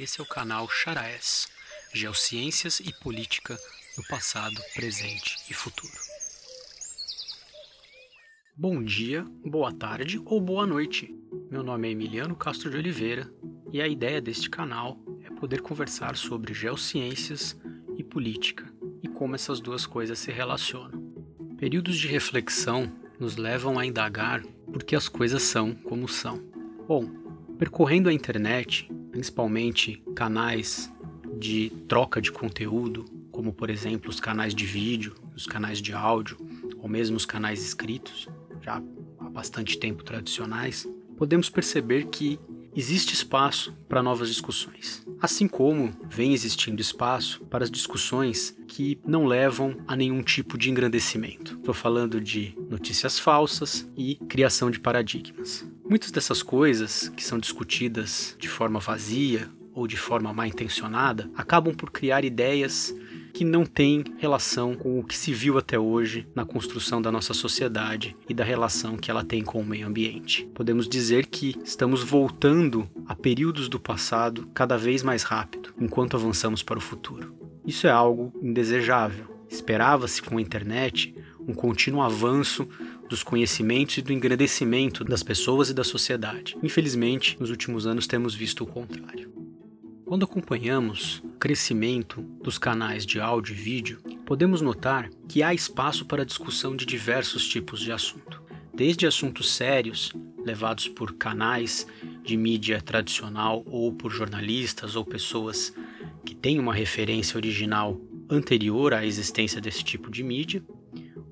Esse é o canal Charaes, Geociências e Política no passado, presente e futuro. Bom dia, boa tarde ou boa noite. Meu nome é Emiliano Castro de Oliveira e a ideia deste canal é poder conversar sobre geociências e política e como essas duas coisas se relacionam. Períodos de reflexão nos levam a indagar por que as coisas são como são. Bom, percorrendo a internet, principalmente canais de troca de conteúdo, como por exemplo os canais de vídeo, os canais de áudio, ou mesmo os canais escritos, já há bastante tempo tradicionais, podemos perceber que existe espaço para novas discussões. Assim como vem existindo espaço para as discussões que não levam a nenhum tipo de engrandecimento. Estou falando de notícias falsas e criação de paradigmas. Muitas dessas coisas que são discutidas de forma vazia ou de forma mal intencionada acabam por criar ideias que não têm relação com o que se viu até hoje na construção da nossa sociedade e da relação que ela tem com o meio ambiente. Podemos dizer que estamos voltando a períodos do passado cada vez mais rápido, enquanto avançamos para o futuro. Isso é algo indesejável. Esperava-se com a internet um contínuo avanço dos conhecimentos e do engrandecimento das pessoas e da sociedade. Infelizmente, nos últimos anos temos visto o contrário. Quando acompanhamos o crescimento dos canais de áudio e vídeo, podemos notar que há espaço para discussão de diversos tipos de assunto, desde assuntos sérios levados por canais de mídia tradicional ou por jornalistas ou pessoas que têm uma referência original anterior à existência desse tipo de mídia,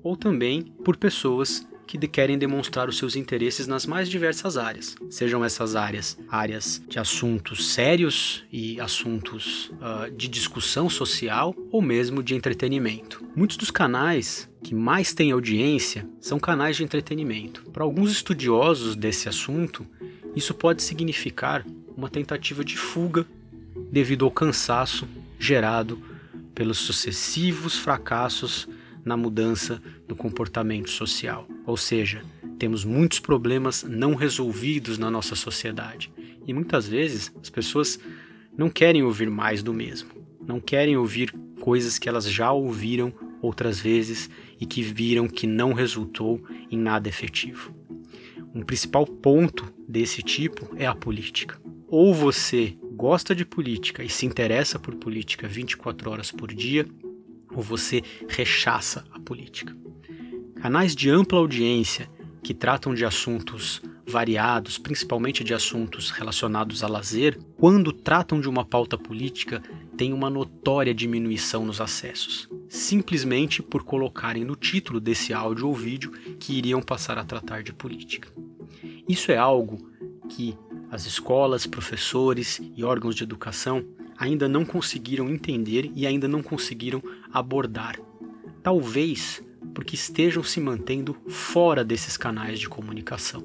ou também por pessoas que querem demonstrar os seus interesses nas mais diversas áreas, sejam essas áreas áreas de assuntos sérios e assuntos uh, de discussão social ou mesmo de entretenimento. Muitos dos canais que mais têm audiência são canais de entretenimento. Para alguns estudiosos desse assunto, isso pode significar uma tentativa de fuga devido ao cansaço gerado pelos sucessivos fracassos na mudança do comportamento social. Ou seja, temos muitos problemas não resolvidos na nossa sociedade. E muitas vezes as pessoas não querem ouvir mais do mesmo. Não querem ouvir coisas que elas já ouviram outras vezes e que viram que não resultou em nada efetivo. Um principal ponto desse tipo é a política. Ou você gosta de política e se interessa por política 24 horas por dia, ou você rechaça a política. Canais de ampla audiência que tratam de assuntos variados, principalmente de assuntos relacionados a lazer, quando tratam de uma pauta política, têm uma notória diminuição nos acessos, simplesmente por colocarem no título desse áudio ou vídeo que iriam passar a tratar de política. Isso é algo que as escolas, professores e órgãos de educação ainda não conseguiram entender e ainda não conseguiram abordar. Talvez porque estejam se mantendo fora desses canais de comunicação.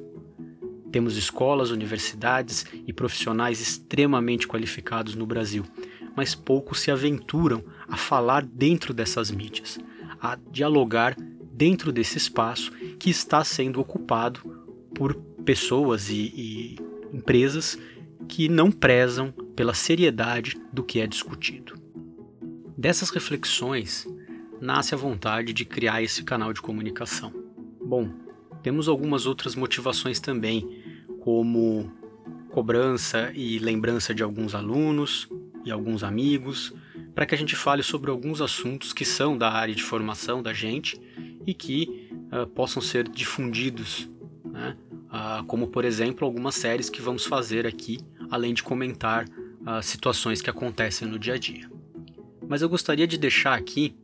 Temos escolas, universidades e profissionais extremamente qualificados no Brasil, mas poucos se aventuram a falar dentro dessas mídias, a dialogar dentro desse espaço que está sendo ocupado por pessoas e, e empresas que não prezam pela seriedade do que é discutido. Dessas reflexões nasce a vontade de criar esse canal de comunicação. Bom, temos algumas outras motivações também, como cobrança e lembrança de alguns alunos e alguns amigos, para que a gente fale sobre alguns assuntos que são da área de formação da gente e que uh, possam ser difundidos, né? uh, como por exemplo algumas séries que vamos fazer aqui além de comentar as situações que acontecem no dia a dia. Mas eu gostaria de deixar aqui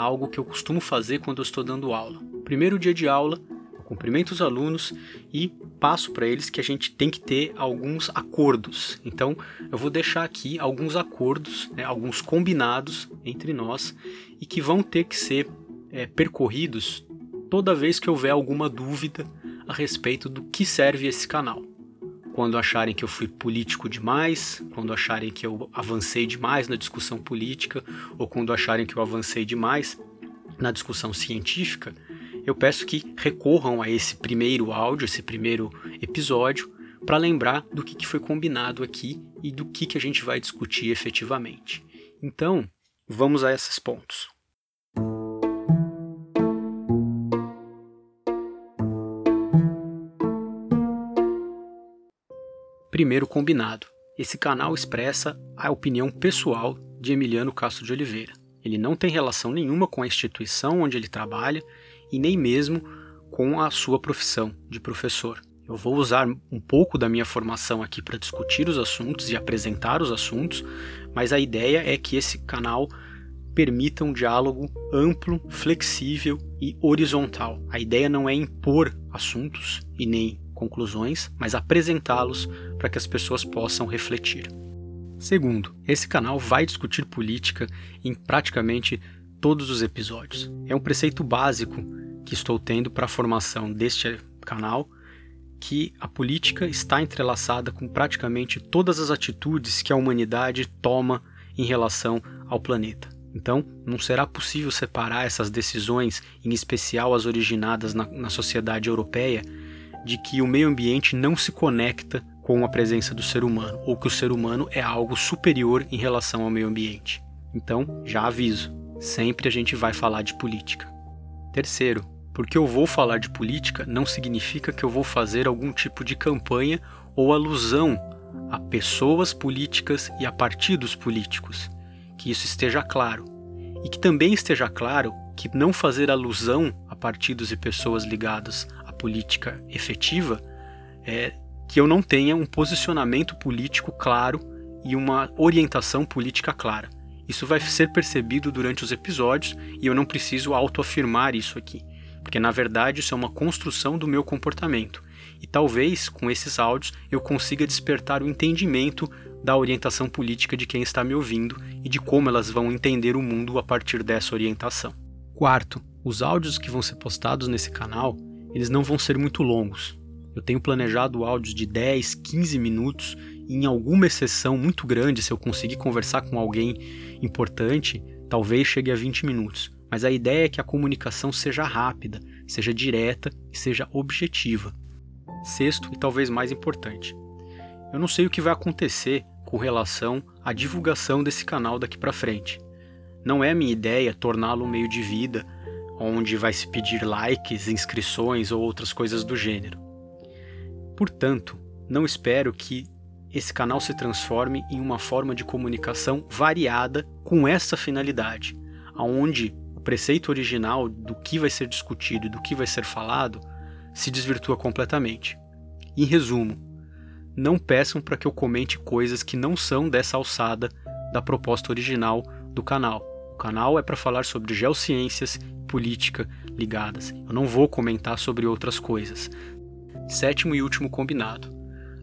algo que eu costumo fazer quando eu estou dando aula. Primeiro dia de aula, cumprimento os alunos e passo para eles que a gente tem que ter alguns acordos. Então, eu vou deixar aqui alguns acordos, né, alguns combinados entre nós e que vão ter que ser é, percorridos toda vez que houver alguma dúvida a respeito do que serve esse canal quando acharem que eu fui político demais, quando acharem que eu avancei demais na discussão política, ou quando acharem que eu avancei demais na discussão científica, eu peço que recorram a esse primeiro áudio, esse primeiro episódio, para lembrar do que, foi combinado aqui e do que, que a gente vai discutir efetivamente. Então, vamos a esses pontos. Primeiro combinado. Esse canal expressa a opinião pessoal de Emiliano Castro de Oliveira. Ele não tem relação nenhuma com a instituição onde ele trabalha e nem mesmo com a sua profissão de professor. Eu vou usar um pouco da minha formação aqui para discutir os assuntos e apresentar os assuntos, mas a ideia é que esse canal permita um diálogo amplo, flexível e horizontal. A ideia não é impor assuntos e nem conclusões, mas apresentá-los para que as pessoas possam refletir. Segundo, esse canal vai discutir política em praticamente todos os episódios. É um preceito básico que estou tendo para a formação deste canal que a política está entrelaçada com praticamente todas as atitudes que a humanidade toma em relação ao planeta. Então, não será possível separar essas decisões, em especial as originadas na, na sociedade europeia, de que o meio ambiente não se conecta com a presença do ser humano, ou que o ser humano é algo superior em relação ao meio ambiente. Então, já aviso, sempre a gente vai falar de política. Terceiro, porque eu vou falar de política não significa que eu vou fazer algum tipo de campanha ou alusão a pessoas políticas e a partidos políticos. Que isso esteja claro. E que também esteja claro que não fazer alusão a partidos e pessoas ligadas política efetiva é que eu não tenha um posicionamento político claro e uma orientação política clara. Isso vai ser percebido durante os episódios e eu não preciso autoafirmar isso aqui, porque na verdade isso é uma construção do meu comportamento. E talvez com esses áudios eu consiga despertar o entendimento da orientação política de quem está me ouvindo e de como elas vão entender o mundo a partir dessa orientação. Quarto, os áudios que vão ser postados nesse canal eles não vão ser muito longos. Eu tenho planejado áudios de 10, 15 minutos e em alguma exceção muito grande, se eu conseguir conversar com alguém importante, talvez chegue a 20 minutos. Mas a ideia é que a comunicação seja rápida, seja direta e seja objetiva. Sexto e talvez mais importante, eu não sei o que vai acontecer com relação à divulgação desse canal daqui para frente. Não é minha ideia torná-lo um meio de vida onde vai se pedir likes, inscrições ou outras coisas do gênero. Portanto, não espero que esse canal se transforme em uma forma de comunicação variada com essa finalidade, aonde o preceito original do que vai ser discutido e do que vai ser falado se desvirtua completamente. Em resumo, não peçam para que eu comente coisas que não são dessa alçada da proposta original do canal. Canal é para falar sobre geociências política ligadas. Eu não vou comentar sobre outras coisas. Sétimo e último combinado.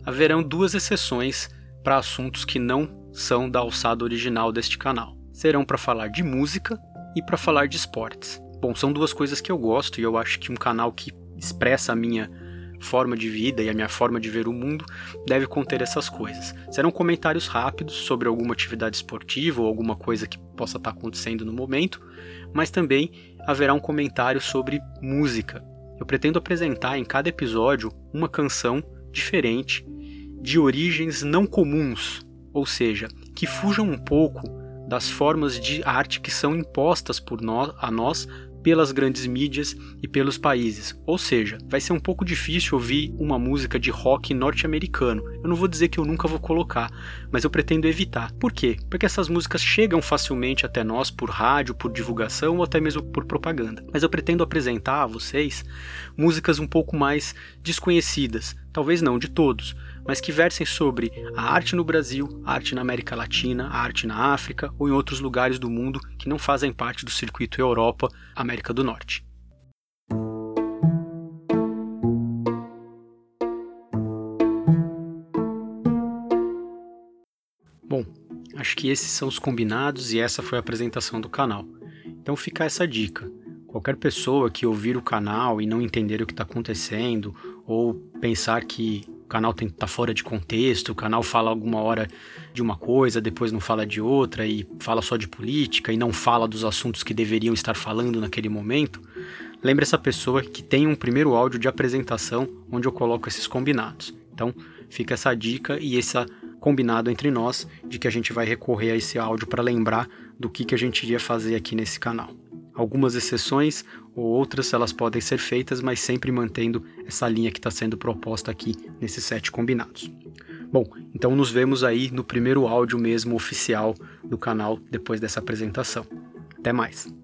Haverão duas exceções para assuntos que não são da alçada original deste canal. Serão para falar de música e para falar de esportes. Bom, são duas coisas que eu gosto e eu acho que um canal que expressa a minha forma de vida e a minha forma de ver o mundo deve conter essas coisas. Serão comentários rápidos sobre alguma atividade esportiva ou alguma coisa que possa estar acontecendo no momento, mas também haverá um comentário sobre música. Eu pretendo apresentar em cada episódio uma canção diferente, de origens não comuns, ou seja, que fujam um pouco das formas de arte que são impostas por nós, a nós pelas grandes mídias e pelos países. Ou seja, vai ser um pouco difícil ouvir uma música de rock norte-americano. Eu não vou dizer que eu nunca vou colocar, mas eu pretendo evitar. Por quê? Porque essas músicas chegam facilmente até nós por rádio, por divulgação ou até mesmo por propaganda. Mas eu pretendo apresentar a vocês músicas um pouco mais desconhecidas, talvez não de todos, mas que versem sobre a arte no Brasil, a arte na América Latina, a arte na África ou em outros lugares do mundo que não fazem parte do circuito Europa, América do Norte. Bom, acho que esses são os combinados e essa foi a apresentação do canal. Então fica essa dica. Qualquer pessoa que ouvir o canal e não entender o que está acontecendo ou pensar que o canal tem tá fora de contexto, o canal fala alguma hora de uma coisa, depois não fala de outra e fala só de política e não fala dos assuntos que deveriam estar falando naquele momento. Lembre essa pessoa que tem um primeiro áudio de apresentação onde eu coloco esses combinados. Então, fica essa dica e esse combinado entre nós de que a gente vai recorrer a esse áudio para lembrar do que, que a gente iria fazer aqui nesse canal. Algumas exceções ou outras elas podem ser feitas, mas sempre mantendo essa linha que está sendo proposta aqui nesses sete combinados. Bom, então nos vemos aí no primeiro áudio mesmo oficial do canal depois dessa apresentação. Até mais!